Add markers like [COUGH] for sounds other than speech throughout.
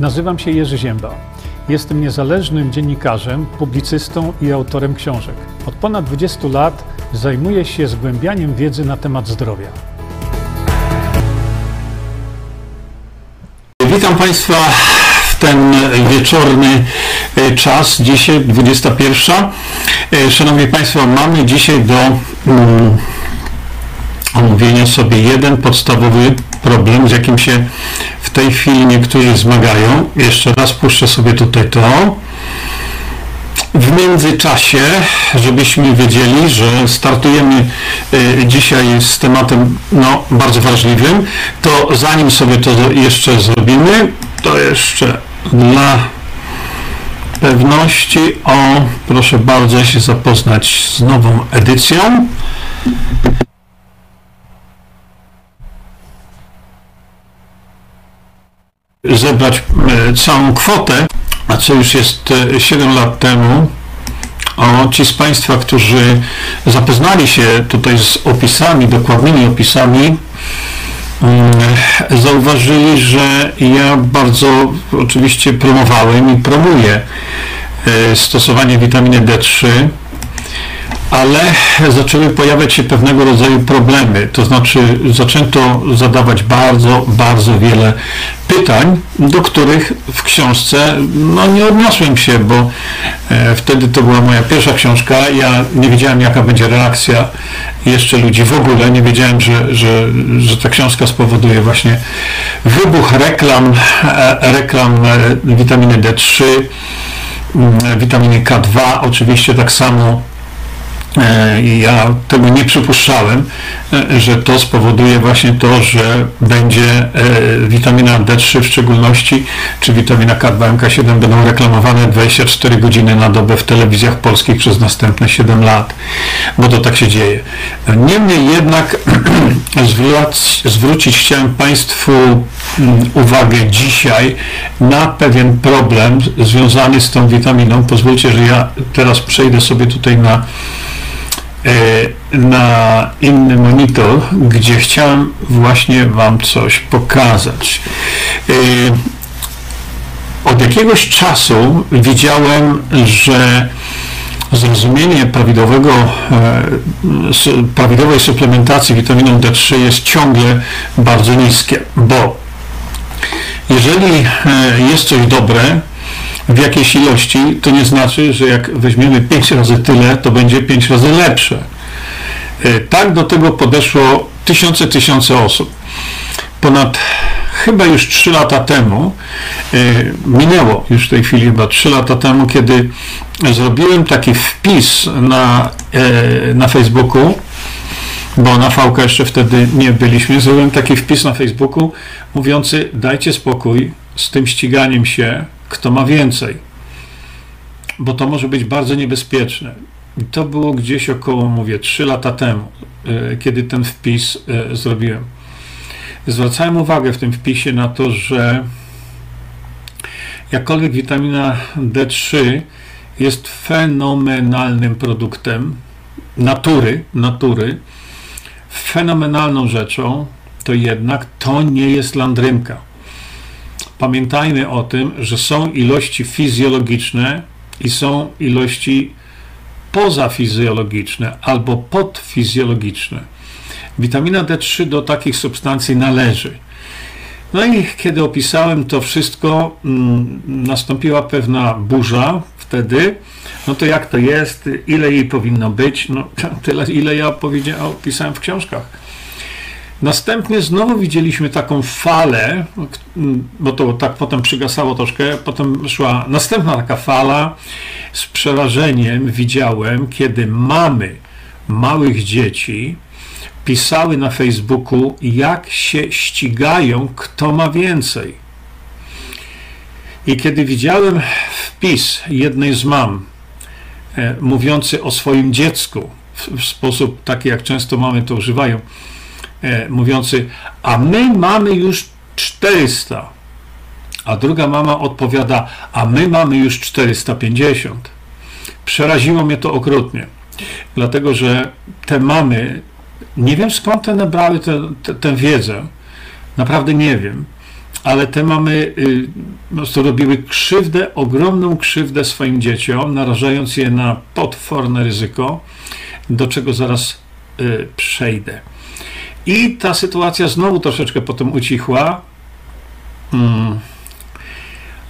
Nazywam się Jerzy Ziemba. Jestem niezależnym dziennikarzem, publicystą i autorem książek. Od ponad 20 lat zajmuję się zgłębianiem wiedzy na temat zdrowia. Witam Państwa w ten wieczorny e, czas, dzisiaj 21. E, Szanowni Państwo, mamy dzisiaj do mm, omówienia sobie jeden podstawowy problem, z jakim się w tej chwili niektórzy zmagają. Jeszcze raz puszczę sobie tutaj to. W międzyczasie, żebyśmy wiedzieli, że startujemy y, dzisiaj z tematem no, bardzo wrażliwym, to zanim sobie to jeszcze zrobimy, to jeszcze dla pewności, o proszę bardzo się zapoznać z nową edycją. Zebrać e, całą kwotę, a co już jest 7 lat temu, o, ci z Państwa, którzy zapoznali się tutaj z opisami, dokładnymi opisami, mm, zauważyli, że ja bardzo oczywiście promowałem i promuję e, stosowanie witaminy D3 ale zaczęły pojawiać się pewnego rodzaju problemy, to znaczy zaczęto zadawać bardzo, bardzo wiele pytań, do których w książce no, nie odniosłem się, bo e, wtedy to była moja pierwsza książka, ja nie wiedziałem jaka będzie reakcja jeszcze ludzi w ogóle, nie wiedziałem, że, że, że ta książka spowoduje właśnie wybuch reklam, e, reklam e, witaminy D3, witaminy K2, oczywiście tak samo ja tego nie przypuszczałem, e, że to spowoduje właśnie to, że będzie e, witamina D3 w szczególności, czy witamina K2, MK7 będą reklamowane 24 godziny na dobę w telewizjach polskich przez następne 7 lat, bo to tak się dzieje. Niemniej jednak [CLEARS THROAT] zwrócić chciałem Państwu mm, uwagę dzisiaj na pewien problem związany z tą witaminą. Pozwólcie, że ja teraz przejdę sobie tutaj na E, na inny monitor, gdzie chciałem właśnie Wam coś pokazać. E, od jakiegoś czasu widziałem, że zrozumienie prawidłowego, e, prawidłowej suplementacji witaminą D3 jest ciągle bardzo niskie, bo jeżeli jest coś dobre, w jakiejś ilości, to nie znaczy, że jak weźmiemy 5 razy tyle, to będzie 5 razy lepsze. E, tak do tego podeszło tysiące, tysiące osób. Ponad chyba już 3 lata temu, e, minęło już w tej chwili chyba 3 lata temu, kiedy zrobiłem taki wpis na, e, na Facebooku, bo na VK jeszcze wtedy nie byliśmy, zrobiłem taki wpis na Facebooku mówiący dajcie spokój z tym ściganiem się kto ma więcej, bo to może być bardzo niebezpieczne. I to było gdzieś około, mówię, 3 lata temu, e, kiedy ten wpis e, zrobiłem. Zwracałem uwagę w tym wpisie na to, że jakkolwiek witamina D3 jest fenomenalnym produktem natury, natury, fenomenalną rzeczą, to jednak to nie jest landrynka pamiętajmy o tym, że są ilości fizjologiczne i są ilości pozafizjologiczne albo podfizjologiczne. Witamina D3 do takich substancji należy. No i kiedy opisałem to wszystko, mm, nastąpiła pewna burza wtedy. No to jak to jest, ile jej powinno być? No [LAUGHS] tyle, ile ja opisałem w książkach. Następnie znowu widzieliśmy taką falę, bo to tak potem przygasało troszkę, potem szła następna taka fala. Z przerażeniem widziałem, kiedy mamy małych dzieci pisały na Facebooku, jak się ścigają, kto ma więcej. I kiedy widziałem wpis jednej z mam, e, mówiący o swoim dziecku w, w sposób taki, jak często mamy to używają, e, mówiący, a my mamy już 400. A druga mama odpowiada, a my mamy już 450. Przeraziło mnie to okrutnie, dlatego że te mamy, nie wiem skąd one brały tę wiedzę, naprawdę nie wiem, ale te mamy y, robiły krzywdę, ogromną krzywdę swoim dzieciom, narażając je na potworne ryzyko, do czego zaraz y, przejdę. I ta sytuacja znowu troszeczkę potem ucichła. Hmm.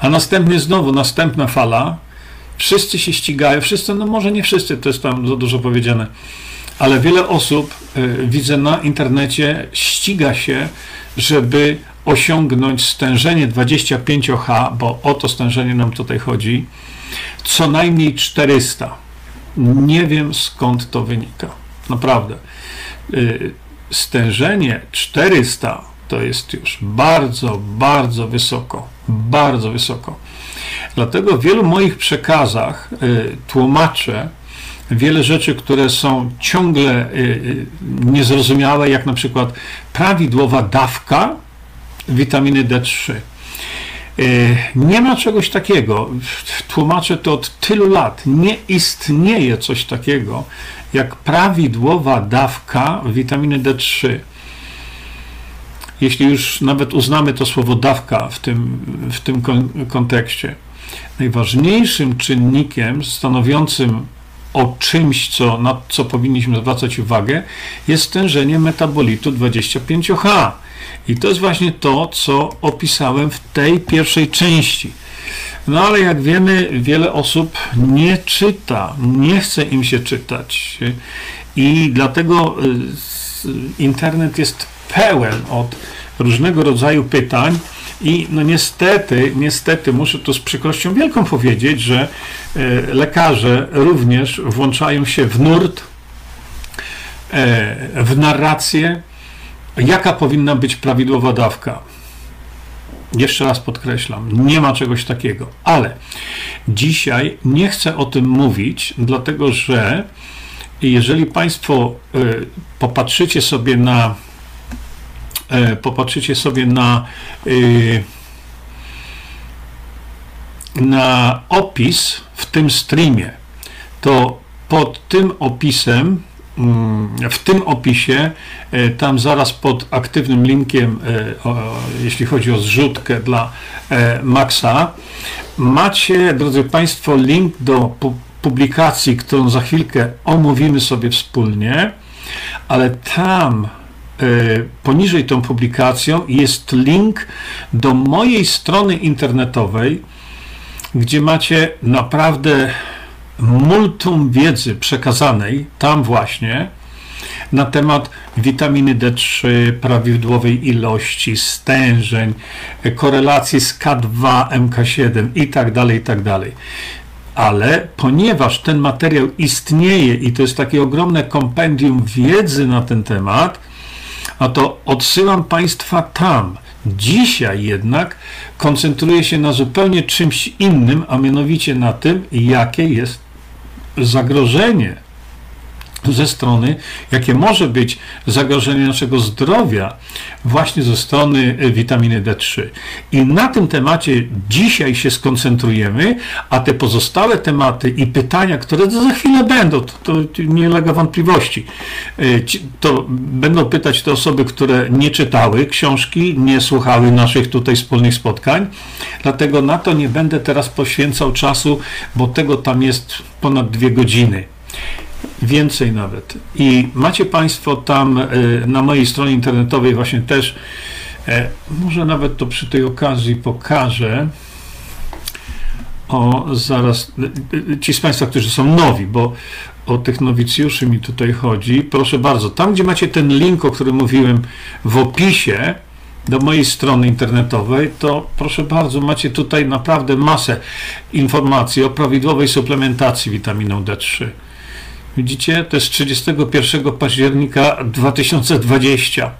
A następnie znowu, następna fala. Wszyscy się ścigają, wszyscy, no może nie wszyscy, to jest tam za dużo powiedziane, ale wiele osób, y, widzę na internecie, ściga się, żeby osiągnąć stężenie 25H, bo o to stężenie nam tutaj chodzi, co najmniej 400. Nie wiem skąd to wynika. Naprawdę. Y, stężenie 400 to jest już bardzo, bardzo wysoko. Bardzo wysoko. Dlatego w wielu moich przekazach y, tłumaczę wiele rzeczy, które są ciągle y, niezrozumiałe, jak na przykład prawidłowa dawka witaminy D3. E, nie ma czegoś takiego. Tłumaczę to od tylu lat. Nie istnieje coś takiego jak prawidłowa dawka witaminy D3. Jeśli już nawet uznamy to słowo dawka w tym, w tym kontekście, najważniejszym czynnikiem stanowiącym o czymś, co, na co powinniśmy zwracać uwagę, jest stężenie metabolitu 25H. I to jest właśnie to, co opisałem w tej pierwszej części. No ale jak wiemy, wiele osób nie czyta, nie chce im się czytać. I dlatego y, internet jest pełen od różnego rodzaju pytań. I no niestety, niestety muszę tu z przykrością wielką powiedzieć, że y, lekarze również włączają się w nurt, e, w narrację, Jaka powinna być prawidłowa dawka? Jeszcze raz podkreślam, nie ma czegoś takiego, ale dzisiaj nie chcę o tym mówić, dlatego że jeżeli Państwo y, popatrzycie sobie na popatrzycie sobie na y, na opis w tym streamie, to pod tym opisem Mm, w tym opisie, e, tam zaraz pod aktywnym linkiem, e, jeśli chodzi o zrzutkę dla e, Maxa, macie, drodzy Państwo, link do publikacji, którą za chwilkę omówimy sobie wspólnie, ale tam poniżej tą publikacją jest link do mojej strony internetowej, gdzie macie naprawdę multum wiedzy przekazanej tam właśnie na temat witaminy D3, prawidłowej ilości, stężeń, korelacji z K2, MK7 i tak dalej, i tak dalej. Ale ponieważ ten materiał istnieje i to jest takie ogromne kompendium wiedzy na ten temat, a to odsyłam Państwa tam. Dzisiaj jednak koncentruję się na zupełnie czymś innym, a mianowicie na tym, jakie jest zagrożenie ze strony, jakie może być zagrożenie naszego zdrowia właśnie ze strony witaminy D3. I na tym temacie dzisiaj się skoncentrujemy, a te pozostałe tematy i pytania, które za chwilę będą, to, to nie ulega wątpliwości, e, to będą pytać te osoby, które nie czytały książki, nie słuchały naszych tutaj wspólnych spotkań, dlatego na to nie będę teraz poświęcał czasu, bo tego tam jest ponad dwie godziny więcej nawet. I macie Państwo tam e, na mojej stronie internetowej właśnie też, e, może nawet to przy tej okazji pokażę. O, zaraz, e, ci z Państwa, którzy są nowi, bo o tych nowicjuszy mi tutaj chodzi, proszę bardzo, tam gdzie macie ten link, o którym mówiłem w opisie do mojej strony internetowej, to proszę bardzo, macie tutaj naprawdę masę informacji o prawidłowej suplementacji witaminą D3 Widzicie, to jest 31 października 2020.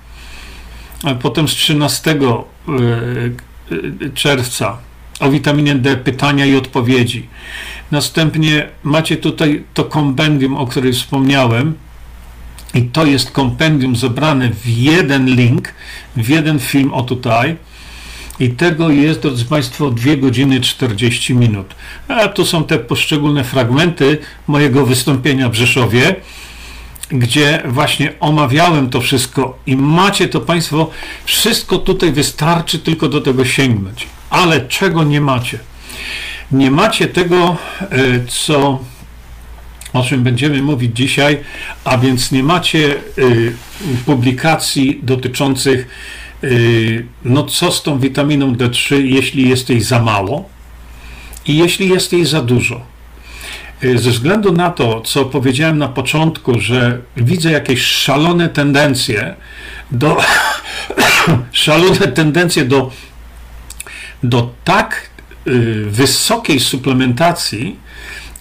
A potem z 13 e, e, czerwca o witaminie D pytania i odpowiedzi. Następnie macie tutaj to kompendium, o którym wspomniałem. I to jest kompendium zebrane w jeden link, w jeden film, o tutaj i tego jest, drodzy Państwo, 2 godziny 40 minut. A to są te poszczególne fragmenty mojego wystąpienia w Rzeszowie. gdzie właśnie omawiałem to wszystko i macie to Państwo, wszystko tutaj wystarczy tylko do tego sięgnąć. Ale czego nie macie? Nie macie tego, e, co o czym będziemy mówić dzisiaj, a więc nie macie y, publikacji dotyczących, no co z tą witaminą D3, jeśli jest jej za mało i jeśli jest jej za dużo. Y, ze względu na to, co powiedziałem na początku, że widzę jakieś szalone tendencje do [COUGHS] szalone tendencje do, do tak wysokiej suplementacji,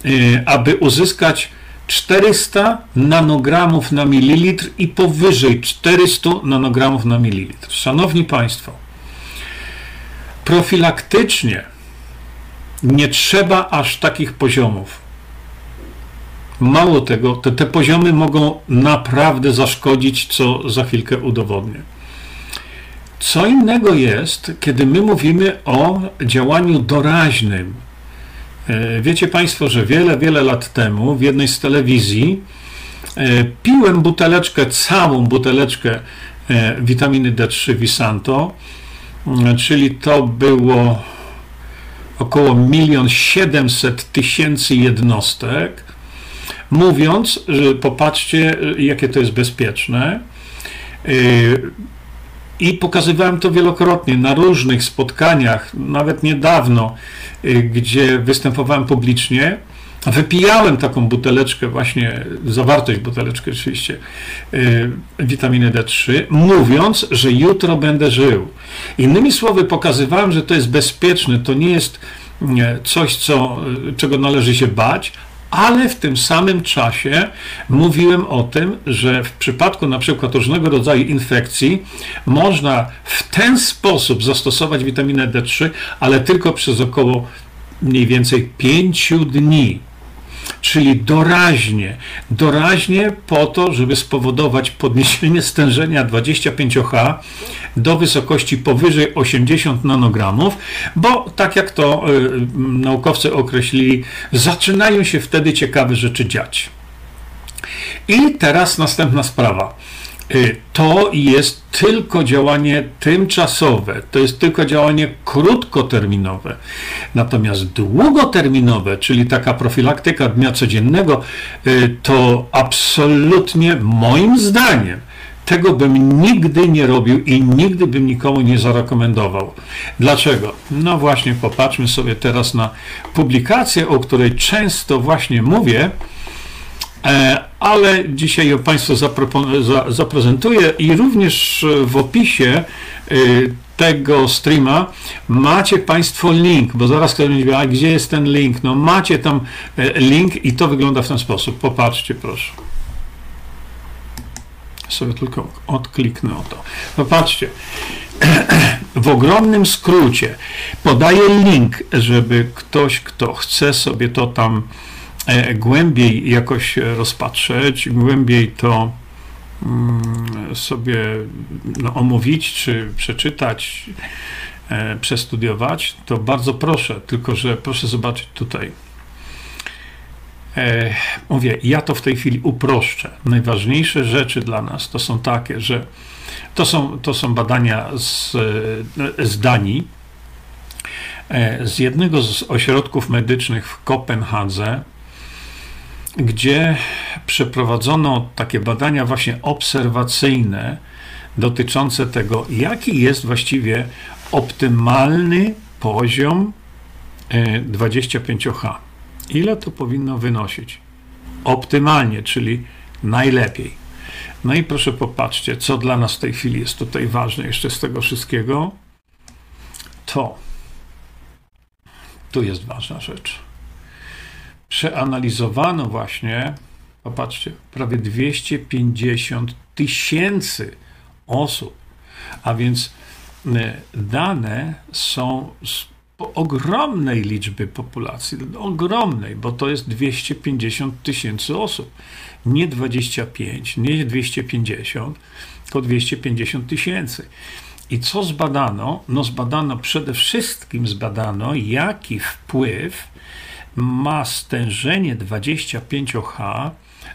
Y, aby uzyskać 400 nanogramów na mililitr i powyżej 400 nanogramów na mililitr. Szanowni Państwo, profilaktycznie nie trzeba aż takich poziomów. Mało tego, te, te poziomy mogą naprawdę zaszkodzić, co za chwilkę udowodnię. Co innego jest, kiedy my mówimy o działaniu doraźnym, wiecie Państwo, że wiele, wiele lat temu w jednej z telewizji e, piłem buteleczkę, całą buteleczkę e, witaminy D3 Visanto, czyli to było około 1 700 tysięcy jednostek, mówiąc, że popatrzcie, jakie to jest bezpieczne. I pokazywałem to wielokrotnie na różnych spotkaniach, nawet niedawno, y, gdzie występowałem publicznie. Wypijałem taką buteleczkę, właśnie zawartość buteleczkę oczywiście, y, witaminy D3, mówiąc, że jutro będę żył. Innymi słowy, pokazywałem, że to jest bezpieczne, to nie jest coś, co, y, czego należy się bać, ale w tym samym czasie mówiłem o tym, że w przypadku na przykład różnego rodzaju infekcji można w ten sposób zastosować witaminę D3, ale tylko przez około mniej więcej 5 dni czyli doraźnie, doraźnie po to, żeby spowodować podniesienie stężenia 25H do wysokości powyżej 80 nanogramów, bo tak jak to y, naukowcy określili, zaczynają się wtedy ciekawe rzeczy dziać. I teraz następna sprawa. Y, to jest tylko działanie tymczasowe, to jest tylko działanie krótkoterminowe. Natomiast długoterminowe, czyli taka profilaktyka dnia codziennego, y, to absolutnie moim zdaniem tego bym nigdy nie robił i nigdy bym nikomu nie zarekomendował. Dlaczego? No właśnie, popatrzmy sobie teraz na publikację, o której często właśnie mówię. Ale dzisiaj ją Państwu zaprezentuję i również w opisie y, tego streama macie Państwo link, bo zaraz ktoś będzie a gdzie jest ten link? No macie tam e, link i to wygląda w ten sposób. Popatrzcie proszę. Sobie tylko odkliknę o to. Popatrzcie. [CLEARS THROAT] W ogromnym skrócie podaję link, żeby ktoś, kto chce sobie to tam głębiej jakoś rozpatrzeć, głębiej to mm, sobie no, omówić, czy przeczytać, e, przestudiować, to bardzo proszę, tylko że proszę zobaczyć tutaj. E, mówię, ja to w tej chwili uproszczę. Najważniejsze rzeczy dla nas to są takie, że to są, to są badania z, z Danii, z jednego z ośrodków medycznych w Kopenhadze, gdzie przeprowadzono takie badania właśnie obserwacyjne dotyczące tego, jaki jest właściwie optymalny poziom 25H. E, Ile to powinno wynosić? Optymalnie, czyli najlepiej. No i proszę popatrzcie, co dla nas w tej chwili jest tutaj ważne jeszcze z tego wszystkiego. To. Tu jest ważna rzecz przeanalizowano właśnie, popatrzcie, prawie 250 tysięcy osób, a więc e, dane są z ogromnej liczby populacji, ogromnej, bo to jest 250 tysięcy osób. Nie 25, nie 250, to 250 tysięcy. I co zbadano? No zbadano przede wszystkim zbadano, jaki wpływ ma stężenie 25H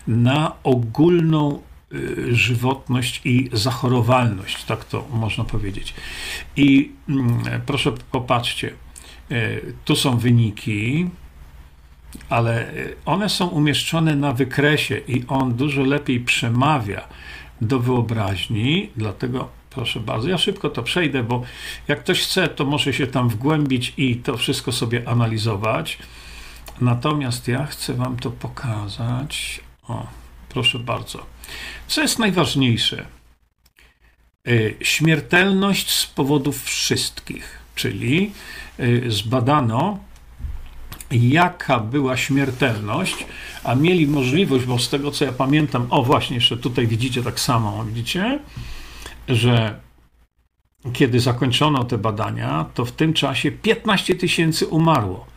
na ogólną y, żywotność i zachorowalność, tak to można powiedzieć. I mm, proszę popatrzcie, y, tu są wyniki, ale one są umieszczone na wykresie i on dużo lepiej przemawia do wyobraźni, dlatego proszę bardzo, ja szybko to przejdę, bo jak ktoś chce, to może się tam wgłębić i to wszystko sobie analizować. Natomiast ja chcę Wam to pokazać. O, proszę bardzo. Co jest najważniejsze? Y, śmiertelność z powodów wszystkich, czyli y, zbadano, jaka była śmiertelność, a mieli możliwość, bo z tego co ja pamiętam, o właśnie, jeszcze tutaj widzicie tak samo, widzicie, że kiedy zakończono te badania, to w tym czasie 15 tysięcy umarło.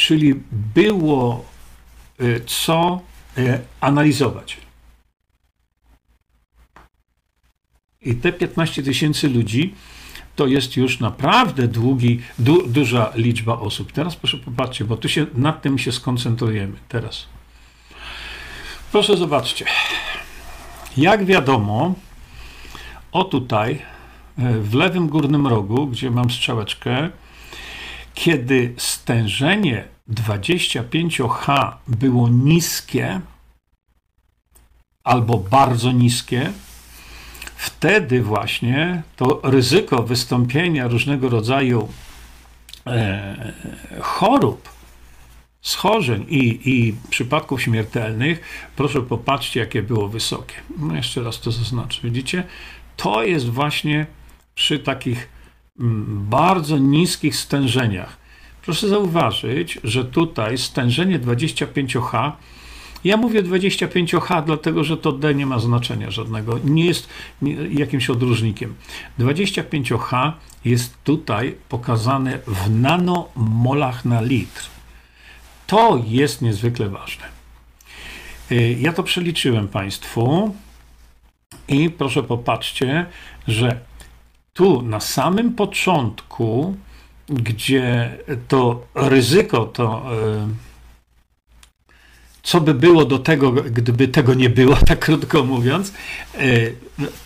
Czyli było y, co y, analizować. I te 15 tysięcy ludzi to jest już naprawdę długi, du, duża liczba osób. Teraz proszę popatrzcie, bo tu się nad tym się skoncentrujemy. Teraz. Proszę zobaczcie. Jak wiadomo, o tutaj, e, w lewym górnym rogu, gdzie mam strzałeczkę, kiedy stężenie 25H było niskie albo bardzo niskie, wtedy właśnie to ryzyko wystąpienia różnego rodzaju e, chorób, schorzeń i, i przypadków śmiertelnych, proszę popatrzcie, jakie było wysokie. No jeszcze raz to zaznaczę. Widzicie? To jest właśnie przy takich bardzo niskich stężeniach. Proszę zauważyć, że tutaj stężenie 25H ja mówię 25H, dlatego że to D nie ma znaczenia żadnego, nie jest jakimś odróżnikiem. 25H jest tutaj pokazane w nanomolach na litr. To jest niezwykle ważne. Y, ja to przeliczyłem Państwu i proszę popatrzcie, że tu na samym początku, gdzie to ryzyko, to. Yy, co by było do tego, gdyby tego nie było, [LAUGHS] tak krótko mówiąc, e,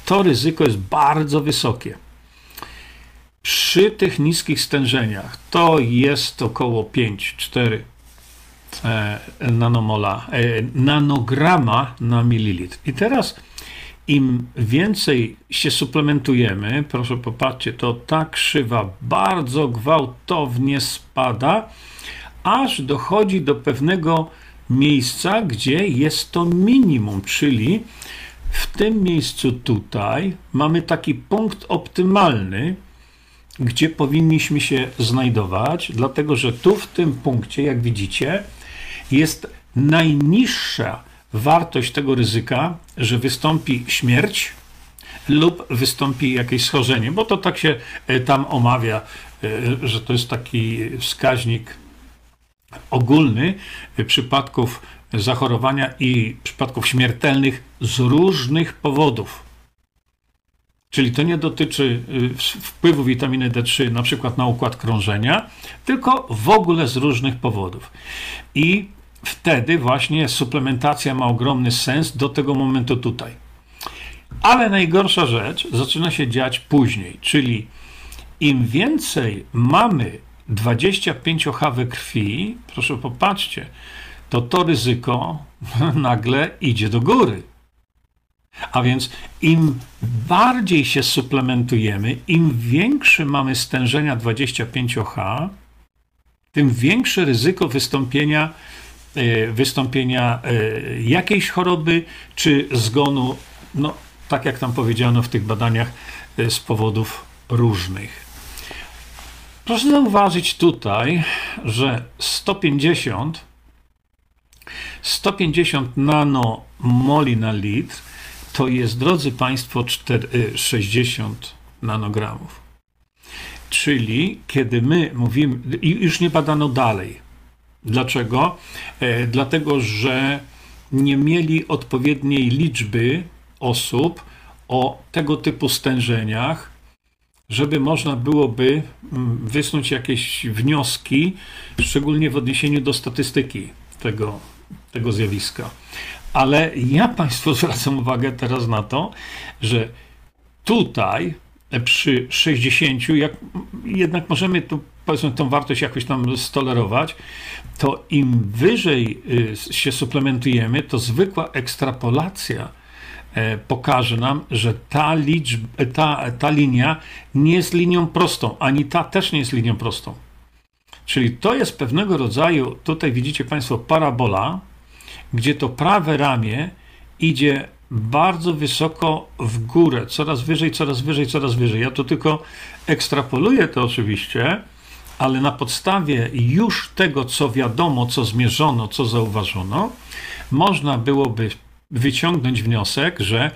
to ryzyko jest bardzo wysokie. Przy tych niskich stężeniach to jest około 5-4 e, nanomola, e, nanograma na mililitr. I teraz im więcej się suplementujemy, proszę popatrzcie, to ta krzywa bardzo gwałtownie spada, aż dochodzi do pewnego miejsca, gdzie jest to minimum, czyli w tym miejscu tutaj mamy taki punkt optymalny, gdzie powinniśmy się znajdować, dlatego że tu w tym punkcie, jak widzicie, jest najniższa wartość tego ryzyka, że wystąpi śmierć lub wystąpi jakieś schorzenie, bo to tak się e, tam omawia, e, że to jest taki wskaźnik ogólny przypadków zachorowania i przypadków śmiertelnych z różnych powodów. Czyli to nie dotyczy wpływu witaminy D3 na przykład na układ krążenia, tylko w ogóle z różnych powodów. I wtedy właśnie suplementacja ma ogromny sens do tego momentu tutaj. Ale najgorsza rzecz zaczyna się dziać później, czyli im więcej mamy 25 OH we krwi, proszę popatrzcie, to to ryzyko [LAUGHS] nagle idzie do góry. A więc im bardziej się suplementujemy, im większe mamy stężenia 25 OH, tym większe ryzyko wystąpienia, wystąpienia e, jakiejś choroby czy zgonu, no tak jak tam powiedziano w tych badaniach, e, z powodów różnych. Proszę zauważyć tutaj, że 150 150 nanomoli na litr to jest, drodzy Państwo, 4, 60 y, nanogramów. Czyli kiedy my mówimy, już nie badano dalej. Dlaczego? E, dlatego, że nie mieli odpowiedniej liczby osób o tego typu stężeniach, żeby można byłoby mm, wysnuć jakieś wnioski, szczególnie w odniesieniu do statystyki tego, tego zjawiska. Ale ja Państwu [LAUGHS] zwracam uwagę teraz na to, że tutaj przy 60, jak jednak możemy tu powiedzmy tą wartość jakoś tam stolerować, to im wyżej y, się suplementujemy, to zwykła ekstrapolacja e, pokaże nam, że ta, liczba, ta, ta linia nie jest linią prostą, ani ta też nie jest linią prostą. Czyli to jest pewnego rodzaju, tutaj widzicie Państwo, parabola, gdzie to prawe ramię idzie bardzo wysoko w górę, coraz wyżej, coraz wyżej, coraz wyżej. Ja to tylko ekstrapoluję to oczywiście, ale na podstawie już tego, co wiadomo, co zmierzono, co zauważono, można byłoby wyciągnąć wniosek, że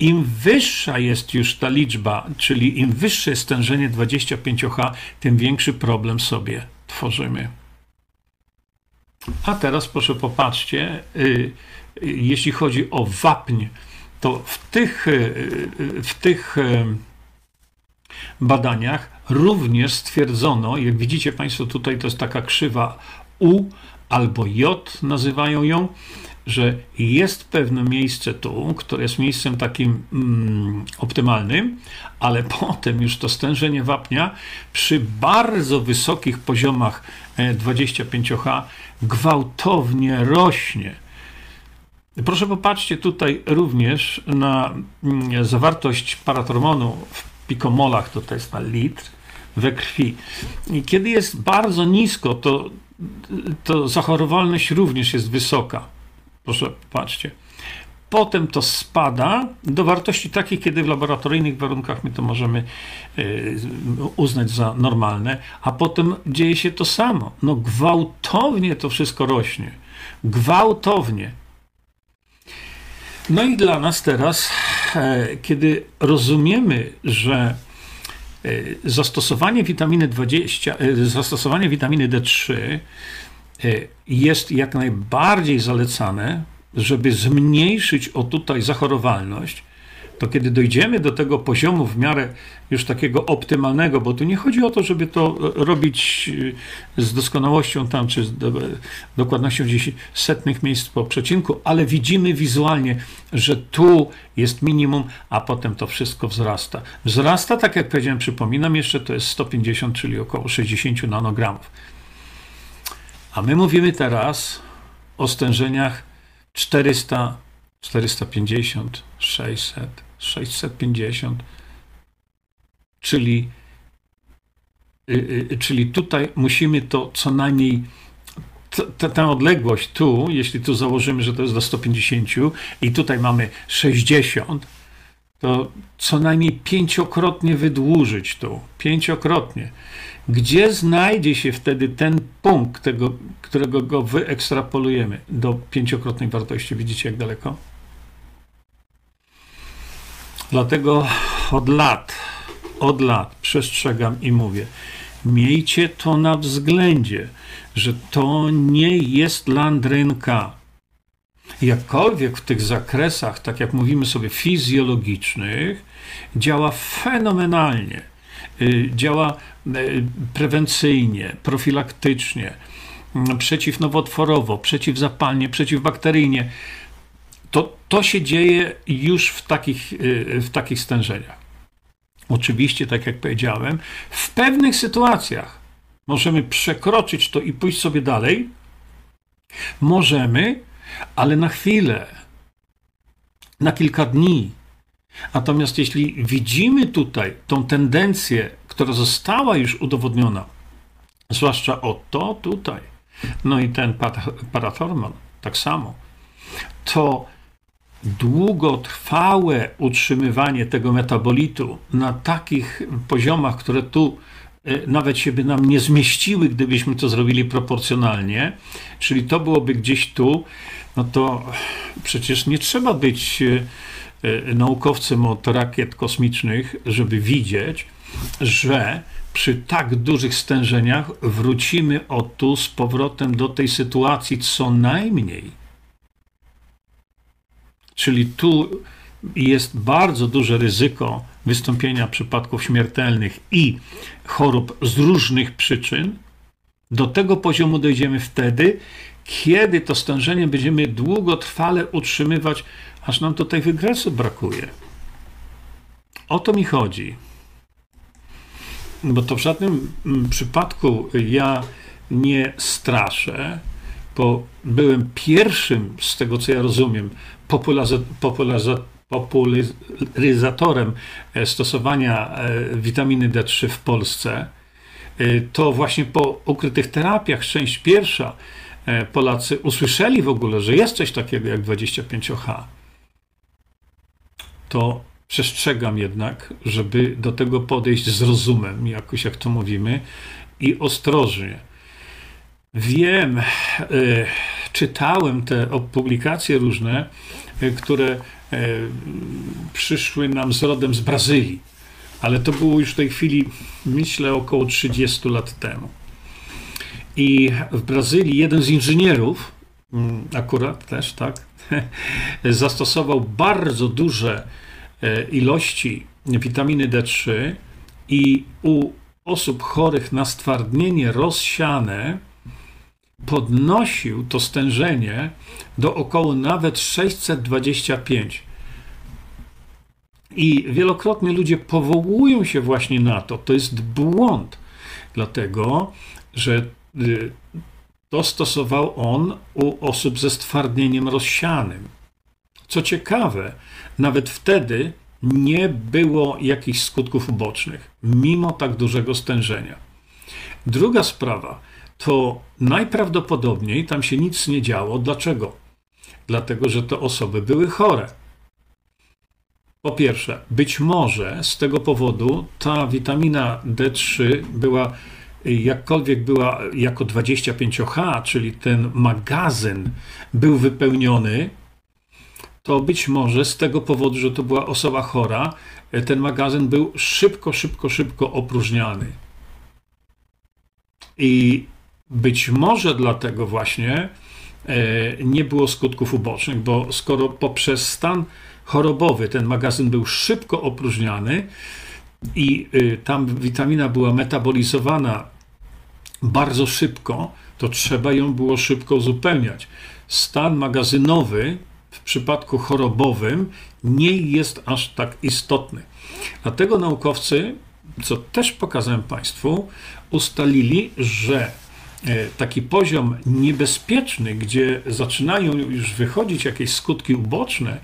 im wyższa jest już ta liczba, czyli im wyższe jest stężenie 25H, tym większy problem sobie tworzymy. A teraz proszę popatrzcie, y, jeśli chodzi o wapń, to w tych, y, w tych y, badaniach również stwierdzono, jak widzicie Państwo tutaj, to jest taka krzywa U albo J, nazywają ją, że jest pewne miejsce tu, które jest miejscem takim mm, optymalnym, ale [LAUGHS] potem już to stężenie wapnia przy bardzo wysokich poziomach 25H e, gwałtownie rośnie. Proszę popatrzcie tutaj również na mm, zawartość paratormonu w pikomolach, to jest na litr we krwi. I kiedy jest bardzo nisko, to, to zachorowalność również jest wysoka. Proszę, patrzcie. Potem to spada do wartości takich, kiedy w laboratoryjnych warunkach my to możemy e, uznać za normalne, a potem dzieje się to samo. No gwałtownie to wszystko rośnie. Gwałtownie. No i dla nas teraz, e, kiedy rozumiemy, że e, zastosowanie witaminy 20, zastosowanie witaminy D3 jest jak najbardziej zalecane, żeby zmniejszyć o tutaj zachorowalność, to kiedy dojdziemy do tego poziomu w miarę już takiego optymalnego, bo tu nie chodzi o to, żeby to robić y, z doskonałością tam, czy z dokładnością gdzieś setnych miejsc po przecinku, ale widzimy wizualnie, że tu jest minimum, a potem to wszystko wzrasta. Wzrasta, tak jak powiedziałem, przypominam jeszcze, to jest 150, czyli około 60 nanogramów. A my mówimy teraz o stężeniach 400, 450, 600, 650, czyli, yy, czyli tutaj musimy to co najmniej tę odległość tu, jeśli tu założymy, że to jest do 150 i tutaj mamy 60, to co najmniej pięciokrotnie wydłużyć tu, pięciokrotnie. Gdzie znajdzie się wtedy ten punkt, tego, którego go wyekstrapolujemy do pięciokrotnej wartości? Widzicie, jak daleko? Dlatego od lat, od lat przestrzegam i mówię, miejcie to na względzie, że to nie jest landrynka. Jakkolwiek w tych zakresach, tak jak mówimy sobie, fizjologicznych, działa fenomenalnie Y, działa y, prewencyjnie, profilaktycznie, mm, przeciwnowotworowo, przeciwzapalnie, przeciwbakteryjnie. To, to się dzieje już w takich, y, w takich stężeniach. Oczywiście, tak jak powiedziałem, w pewnych sytuacjach możemy przekroczyć to i pójść sobie dalej. Możemy, ale na chwilę, na kilka dni, Natomiast jeśli widzimy tutaj tą tendencję, która została już udowodniona, zwłaszcza o to tutaj, no i ten paratormon tak samo, to długotrwałe utrzymywanie tego metabolitu na takich poziomach, które tu e, nawet się by nam nie zmieściły, gdybyśmy to zrobili proporcjonalnie, czyli to byłoby gdzieś tu, no to przecież nie trzeba być e, E, naukowcem od rakiet kosmicznych, żeby widzieć, że przy tak dużych stężeniach wrócimy o tu z powrotem do tej sytuacji co najmniej. Czyli tu jest bardzo duże ryzyko wystąpienia przypadków śmiertelnych i chorób z różnych przyczyn. Do tego poziomu dojdziemy wtedy, kiedy to stężenie będziemy długotrwale utrzymywać, aż nam tutaj wygresu brakuje. O to mi chodzi. Bo to w żadnym mm, przypadku ja nie straszę, bo byłem pierwszym, z tego co ja rozumiem, popularyzatorem e, stosowania e, witaminy D3 w Polsce. E, to właśnie po ukrytych terapiach, część pierwsza, Polacy usłyszeli w ogóle, że jest coś takiego jak 25H. To przestrzegam jednak, żeby do tego podejść z rozumem, jakoś jak to mówimy, i ostrożnie. Wiem, czytałem te publikacje różne, które przyszły nam z rodem z Brazylii, ale to było już w tej chwili, myślę, około 30 lat temu. I w Brazylii jeden z inżynierów, mm, akurat też, tak, [LAUGHS] zastosował bardzo duże e, ilości witaminy D3 i u osób chorych na stwardnienie rozsiane podnosił to stężenie do około nawet 625. I wielokrotnie ludzie powołują się właśnie na to. To jest błąd, dlatego że y, to stosował on u osób ze stwardnieniem rozsianym. Co ciekawe, nawet wtedy nie było jakichś skutków ubocznych, mimo tak dużego stężenia. Druga sprawa to najprawdopodobniej tam się nic nie działo. Dlaczego? Dlatego, że te osoby były chore. Po pierwsze, być może z tego powodu ta witamina D3 była, jakkolwiek była jako 25H, czyli ten magazyn był wypełniony, to być może z tego powodu, że to była osoba chora, ten magazyn był szybko, szybko, szybko opróżniany. I być może dlatego właśnie e, nie było skutków ubocznych, bo skoro poprzez stan chorobowy ten magazyn był szybko opróżniany i y, tam witamina była metabolizowana bardzo szybko, to trzeba ją było szybko uzupełniać. Stan magazynowy w przypadku chorobowym nie jest aż tak istotny. Dlatego naukowcy, co też pokazałem Państwu, ustalili, że E, taki poziom niebezpieczny, gdzie zaczynają już wychodzić jakieś skutki uboczne,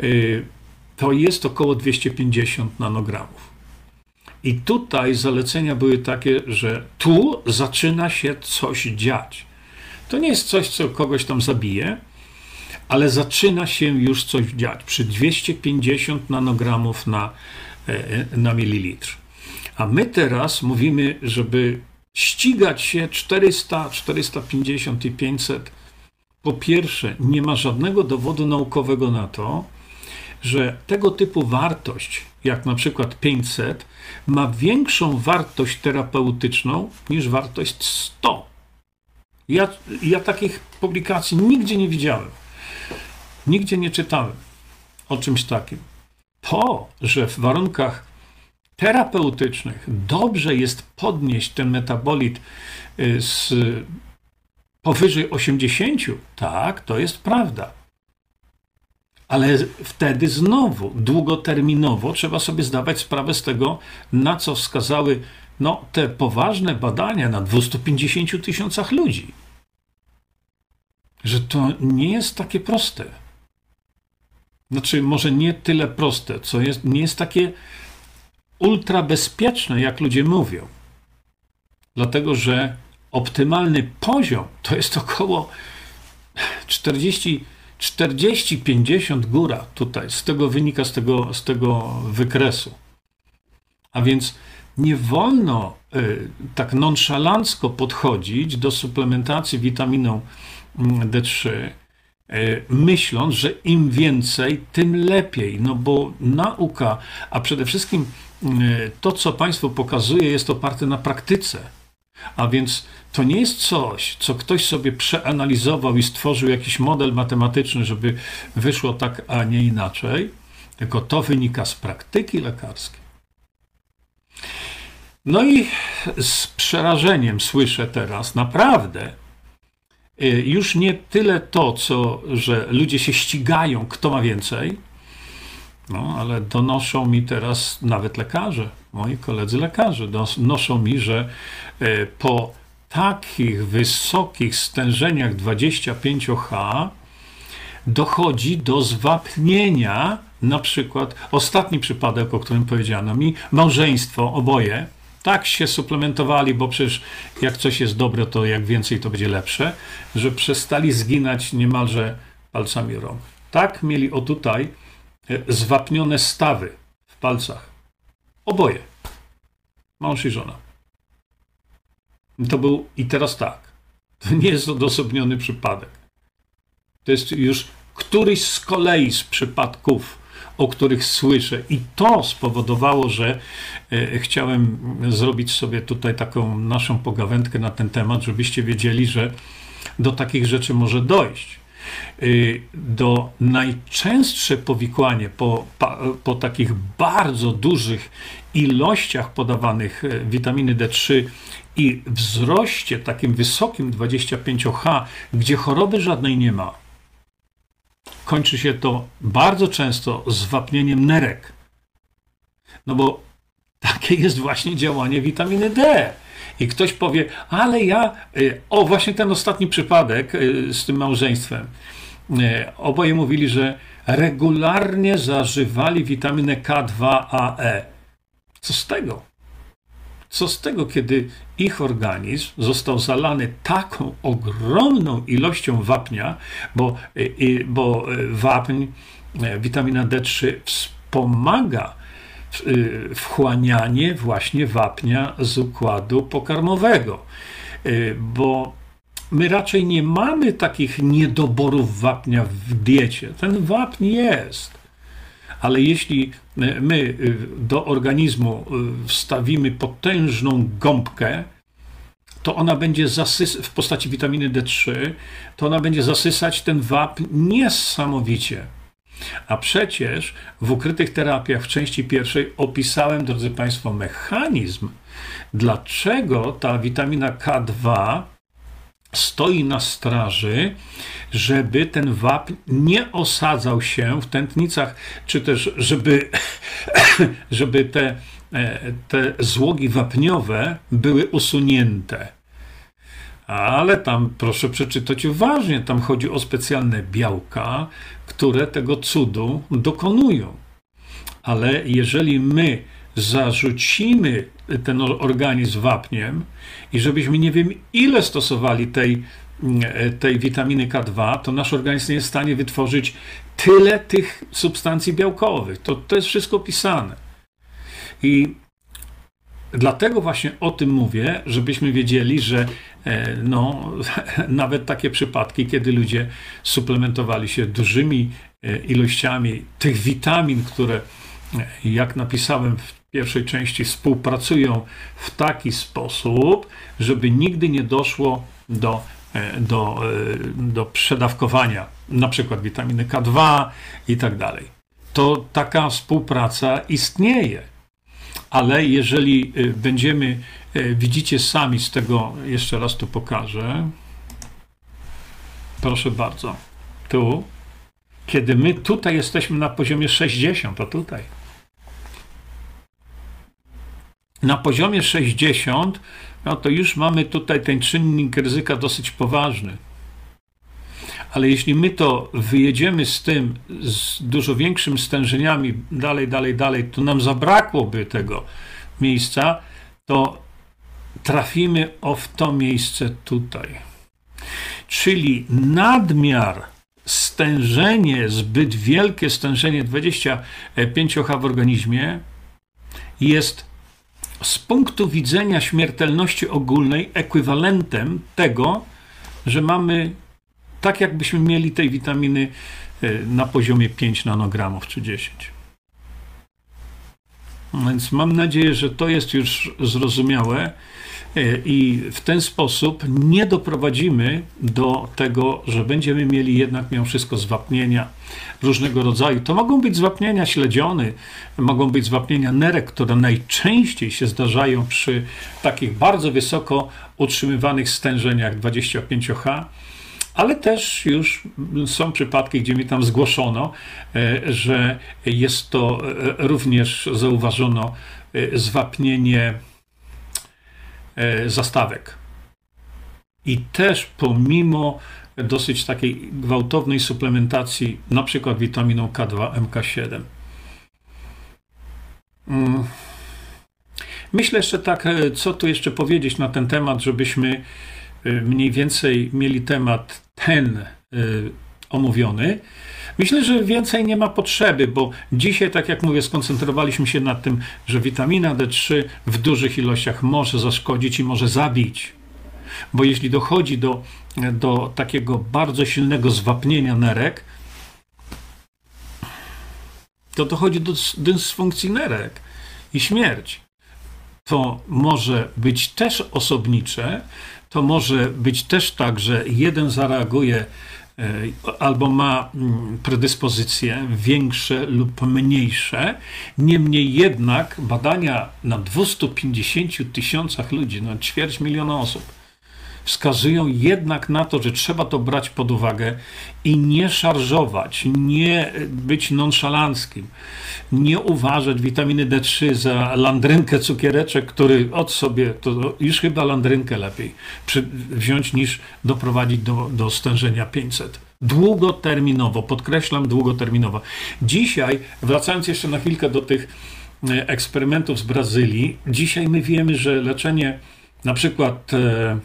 e, to jest około 250 nanogramów. I tutaj zalecenia były takie, że tu zaczyna się coś dziać. To nie jest coś, co kogoś tam zabije, ale zaczyna się już coś dziać przy 250 nanogramów na, e, na mililitr. A my teraz mówimy, żeby ścigać się 400, 450 i 500. Po pierwsze, nie ma żadnego dowodu naukowego na to, że tego typu wartość, jak na przykład 500, ma większą wartość terapeutyczną niż wartość 100. Ja, ja takich publikacji nigdzie nie widziałem. Nigdzie nie czytałem o czymś takim. To, że w warunkach terapeutycznych dobrze jest podnieść ten metabolit y, z powyżej 80, tak, to jest prawda. Ale wtedy znowu długoterminowo trzeba sobie zdawać sprawę z tego, na co wskazały no, te poważne badania na 250 tysiącach ludzi. Że to nie jest takie proste. Znaczy, może nie tyle proste, co jest, nie jest takie ultra bezpieczne, jak ludzie mówią. Dlatego, że optymalny poziom to jest około 40, 40-50 góra tutaj. Z tego wynika z tego, z tego wykresu. A więc nie wolno y, tak nonszalancko podchodzić do suplementacji witaminą mm, D3, E, myśląc, że im więcej, tym lepiej, no bo nauka, a przede wszystkim to, co Państwu pokazuje, jest oparte na praktyce. A więc to nie jest coś, co ktoś sobie przeanalizował i stworzył jakiś model matematyczny, żeby wyszło tak, a nie inaczej, tylko to wynika z praktyki lekarskiej. No i z przerażeniem słyszę teraz, naprawdę, już nie tyle to, co, że ludzie się ścigają, kto ma więcej, no, ale donoszą mi teraz nawet lekarze, moi koledzy lekarze, donoszą mi, że e, po takich wysokich stężeniach 25H dochodzi do zwapnienia, na przykład ostatni przypadek, o którym powiedziano mi, małżeństwo, oboje, tak się suplementowali, bo przecież jak coś jest dobre, to jak więcej to będzie lepsze, że przestali zginać niemalże palcami rąk. Tak mieli o tutaj zwapnione stawy w palcach. Oboje. Mąż i żona. To był i teraz tak. To nie jest odosobniony przypadek. To jest już któryś z kolei z przypadków, o których słyszę. I to spowodowało, że e, chciałem zrobić sobie tutaj taką naszą pogawędkę na ten temat, żebyście wiedzieli, że do takich rzeczy może dojść. Y, do najczęstsze powikłanie po, po takich bardzo dużych ilościach podawanych e, witaminy D3 i wzroście takim wysokim 25H, gdzie choroby żadnej nie ma, kończy się to bardzo często zwapnieniem nerek. No bo takie jest właśnie działanie witaminy D. I ktoś powie, ale ja, y, o właśnie ten ostatni przypadek y, z tym małżeństwem. Y, oboje mówili, że regularnie zażywali witaminę K2AE. Co z tego? Co z tego, kiedy ich organizm został zalany taką ogromną ilością wapnia, bo, bo wapń, witamina D3 wspomaga wchłanianie właśnie wapnia z układu pokarmowego. Y, bo my raczej nie mamy takich niedoborów wapnia w diecie. Ten wapń jest. Ale jeśli my y, do organizmu wstawimy potężną gąbkę, to ona będzie zasysać, w postaci witaminy D3, to ona będzie zasysać ten wapń niesamowicie. A przecież w ukrytych terapiach w części pierwszej opisałem, drodzy Państwo, mechanizm, dlaczego ta witamina K2 stoi na straży, żeby ten wapń nie osadzał się w tętnicach, czy też żeby, [COUGHS] żeby te, e, te złogi wapniowe były usunięte. Ale tam proszę przeczytać uważnie, tam chodzi o specjalne białka, które tego cudu dokonują. Ale jeżeli my zarzucimy ten organizm wapniem i żebyśmy nie wiem ile stosowali tej, tej witaminy K2, to nasz organizm nie jest w stanie wytworzyć tyle tych substancji białkowych. To, to jest wszystko pisane. I Dlatego właśnie o tym mówię, żebyśmy wiedzieli, że e, no, [LAUGHS] nawet takie przypadki, kiedy ludzie suplementowali się dużymi e, ilościami tych witamin, które, e, jak napisałem w pierwszej części, współpracują w taki sposób, żeby nigdy nie doszło do, do, do przedawkowania, na przykład witaminy K2 i tak dalej. To taka współpraca istnieje ale jeżeli y, będziemy, y, widzicie sami z tego, jeszcze raz tu pokażę. Proszę bardzo, tu, kiedy my tutaj jesteśmy na poziomie 60, a tutaj. Na poziomie 60, no to już mamy tutaj ten czynnik ryzyka dosyć poważny. Ale jeśli my to wyjedziemy z tym, z dużo większym stężeniami, dalej, dalej, dalej, to nam zabrakłoby tego miejsca, to trafimy o w to miejsce tutaj. Czyli nadmiar, stężenie, zbyt wielkie stężenie 25H w organizmie jest z punktu widzenia śmiertelności ogólnej ekwiwalentem tego, że mamy tak jakbyśmy mieli tej witaminy e, na poziomie 5 nanogramów czy 10. Więc mam nadzieję, że to jest już zrozumiałe e, i w ten sposób nie doprowadzimy do tego, że będziemy mieli jednak mimo wszystko zwapnienia różnego rodzaju. To mogą być zwapnienia śledziony, mogą być zwapnienia nerek, które najczęściej się zdarzają przy takich bardzo wysoko utrzymywanych stężeniach 25H ale też już są przypadki, gdzie mi tam zgłoszono, e, że jest to e, również zauważono e, zwapnienie zastawek. I też pomimo dosyć takiej gwałtownej suplementacji, na przykład witaminą K2, MK7. Mm. Myślę jeszcze tak, co tu jeszcze powiedzieć na ten temat, żebyśmy mniej więcej mieli temat ten y, omówiony. Myślę, że więcej nie ma potrzeby, bo dzisiaj, tak jak mówię, skoncentrowaliśmy się na tym, że witamina D3 w dużych ilościach może zaszkodzić i może zabić. Bo jeśli dochodzi do, do takiego bardzo silnego zwapnienia nerek, to dochodzi do dysfunkcji nerek i śmierć. To może być też osobnicze, to może być też tak, że jeden zareaguje e, albo ma mm, predyspozycje większe lub mniejsze. Niemniej jednak badania na 250 tysiącach ludzi, na ćwierć miliona osób, wskazują jednak na to, że trzeba to brać pod uwagę i nie szarżować, nie być nonszalanckim, nie uważać witaminy D3 za landrynkę cukiereczek, który od sobie, to już chyba landrynkę lepiej wziąć niż doprowadzić do, do stężenia 500 długoterminowo, podkreślam długoterminowo. Dzisiaj, wracając jeszcze na chwilkę do tych e, eksperymentów z Brazylii, dzisiaj my wiemy, że leczenie na przykład e,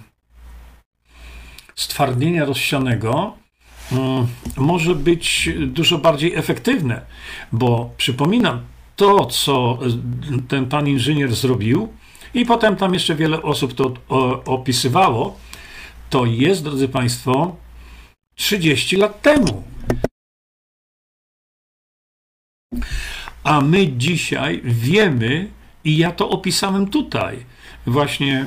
stwardnienia rozsianego mm, może być dużo bardziej efektywne, bo przypominam, to co ten pan inżynier zrobił, i potem tam jeszcze wiele osób to opisywało, to jest, drodzy Państwo, 30 lat temu. A my dzisiaj wiemy, i ja to opisałem tutaj, właśnie e,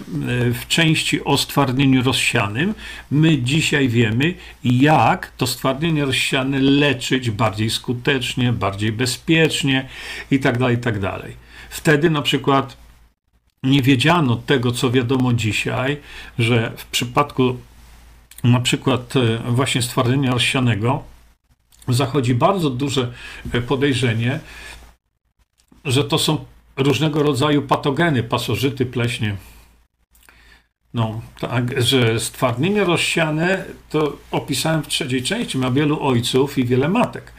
w części o stwardnieniu rozsianym. My dzisiaj wiemy, jak to stwardnienie rozsiane leczyć bardziej skutecznie, bardziej bezpiecznie itd. Tak itd. Tak Wtedy na przykład nie wiedziano tego, co wiadomo dzisiaj, że w przypadku na przykład e, właśnie stwardnienia rozsianego zachodzi bardzo duże e, podejrzenie, że to są różnego rodzaju patogeny, pasożyty, pleśnie. No, tak, że stwardnienie rozsiane to opisałem w trzeciej części, ma wielu ojców i wiele matek,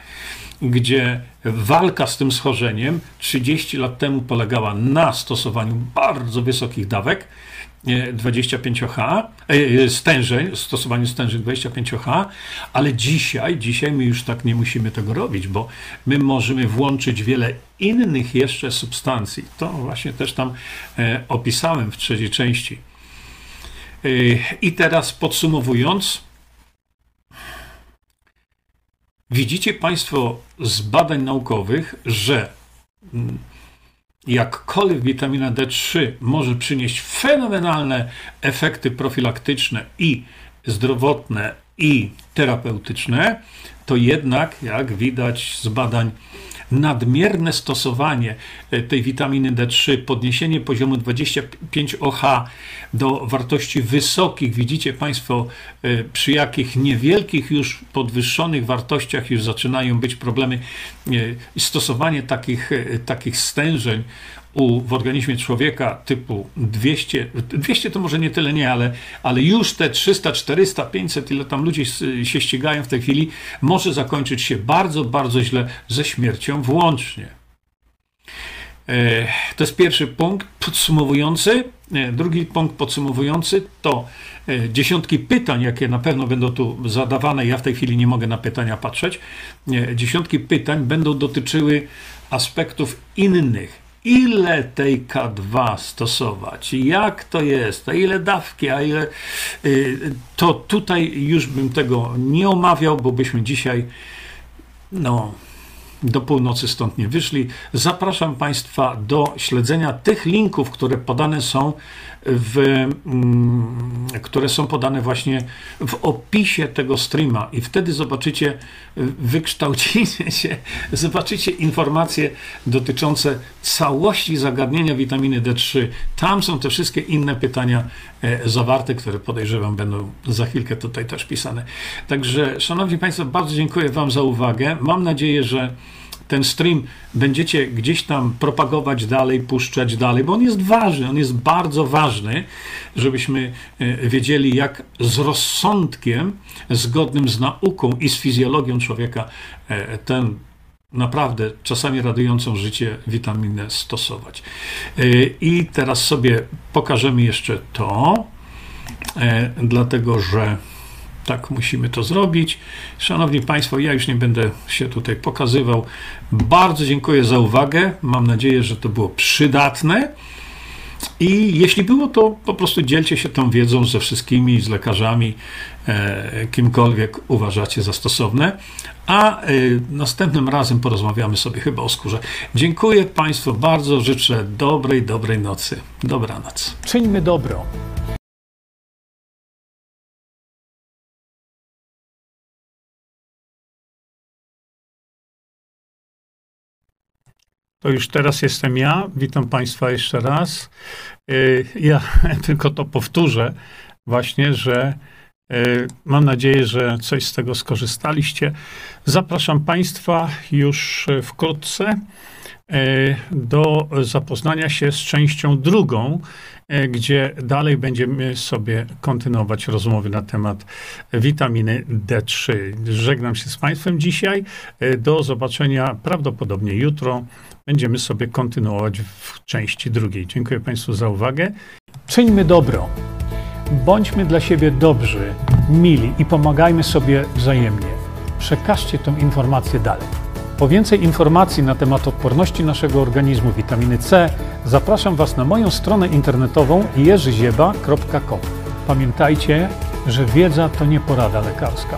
gdzie walka z tym schorzeniem 30 lat temu polegała na stosowaniu bardzo wysokich dawek, 25H, e, e, stężeń, stosowaniu stężeń 25H, ale dzisiaj, dzisiaj my już tak nie musimy tego robić, bo my możemy włączyć wiele innych jeszcze substancji. To właśnie też tam e, opisałem w trzeciej części. I teraz podsumowując, widzicie Państwo z badań naukowych, że mm, jakkolwiek witamina D3 może przynieść fenomenalne efekty profilaktyczne i zdrowotne i terapeutyczne, to jednak, jak widać z badań nadmierne stosowanie e, tej witaminy D3, podniesienie poziomu 25OH do wartości wysokich, widzicie Państwo, e, przy jakich niewielkich już podwyższonych wartościach już zaczynają być problemy, e, stosowanie takich, takich stężeń u, w organizmie człowieka typu 200, 200 to może nie tyle nie, ale, ale już te 300, 400, 500, ile tam ludzie się ścigają w tej chwili, może zakończyć się bardzo, bardzo źle ze śmiercią włącznie. E, to jest pierwszy punkt podsumowujący. E, drugi punkt podsumowujący to e, dziesiątki pytań, jakie na pewno będą tu zadawane. Ja w tej chwili nie mogę na pytania patrzeć. Dziesiątki pytań będą dotyczyły aspektów innych ile tej K2 stosować, jak to jest, a ile dawki, a ile. Y, to tutaj już bym tego nie omawiał, bo byśmy dzisiaj, no, do północy stąd nie wyszli. Zapraszam Państwa do śledzenia tych linków, które podane są w, mm, które są podane właśnie w opisie tego streama i wtedy zobaczycie, wykształcicie [LAUGHS] się, zobaczycie informacje dotyczące całości zagadnienia witaminy D3. Tam są te wszystkie inne pytania e, zawarte, które podejrzewam będą za chwilkę tutaj też pisane. Także, Szanowni Państwo, bardzo dziękuję Wam za uwagę. Mam nadzieję, że ten stream będziecie gdzieś tam propagować dalej, puszczać dalej, bo on jest ważny, on jest bardzo ważny, żebyśmy e, wiedzieli, jak z rozsądkiem, zgodnym z nauką i z fizjologią człowieka, e, ten naprawdę czasami radującą życie witaminę stosować. E, I teraz sobie pokażemy jeszcze to, dlatego że tak musimy to zrobić. Szanowni Państwo, ja już nie będę się tutaj pokazywał. Bardzo dziękuję za uwagę. Mam nadzieję, że to było przydatne. I jeśli było, to po prostu dzielcie się tą wiedzą ze wszystkimi, z lekarzami, e, kimkolwiek uważacie za stosowne. A e, następnym razem porozmawiamy sobie chyba o skórze. Dziękuję Państwu bardzo, życzę dobrej, dobrej nocy. Dobranoc. Czyńmy dobro. To już teraz jestem ja. Witam Państwa jeszcze raz. Y, ja [LAUGHS] tylko to powtórzę, właśnie, że y, mam nadzieję, że coś z tego skorzystaliście. Zapraszam Państwa już wkrótce y, do zapoznania się z częścią drugą gdzie dalej będziemy sobie kontynuować rozmowy na temat witaminy D3. Żegnam się z Państwem dzisiaj. Do zobaczenia prawdopodobnie jutro. Będziemy sobie kontynuować w części drugiej. Dziękuję Państwu za uwagę. Czyńmy dobro. Bądźmy dla siebie dobrzy, mili i pomagajmy sobie wzajemnie. Przekażcie tę informację dalej. Po więcej informacji na temat odporności naszego organizmu witaminy C zapraszam Was na moją stronę internetową jerzyzieba.com. Pamiętajcie, że wiedza to nie porada lekarska.